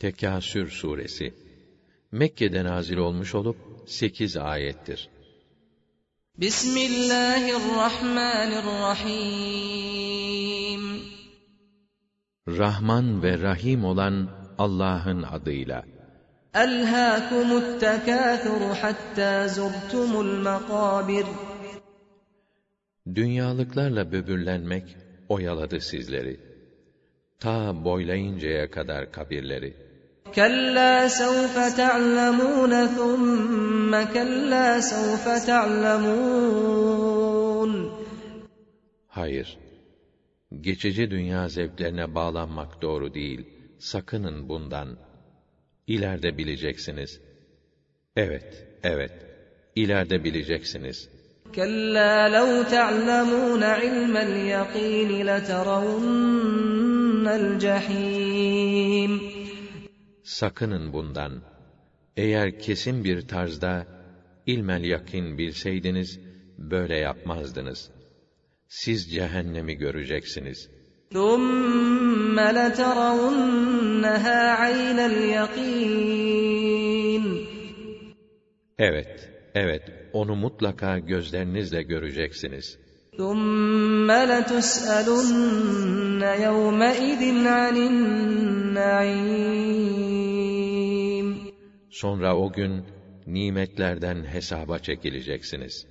Tekâsür suresi Mekke'de nazil olmuş olup 8 ayettir. Bismillahirrahmanirrahim Rahman ve Rahim olan Allah'ın adıyla. Elhâkumut tekâthuru hattâ zurtumul makâbir Dünyalıklarla böbürlenmek oyaladı sizleri. Ta boylayıncaya kadar kabirleri. كلا سوف تعلمون ثم كلا سوف تعلمون Hayır. Geçici dünya zevklerine bağlanmak doğru değil. Sakının bundan. İleride bileceksiniz. Evet, evet. İleride bileceksiniz. كلا لو تعلمون علم اليقين لترون الجحيم Sakının bundan. Eğer kesin bir tarzda ilmel yakin bilseydiniz, böyle yapmazdınız. Siz cehennemi göreceksiniz. ثُمَّ لَتَرَوُنَّهَا عَيْنَ الْيَقِينِ Evet, evet, onu mutlaka gözlerinizle göreceksiniz. ثُمَّ لَتُسْأَلُنَّ يَوْمَئِذٍ عَنِ النَّعِيمِ Sonra o gün nimetlerden hesaba çekileceksiniz.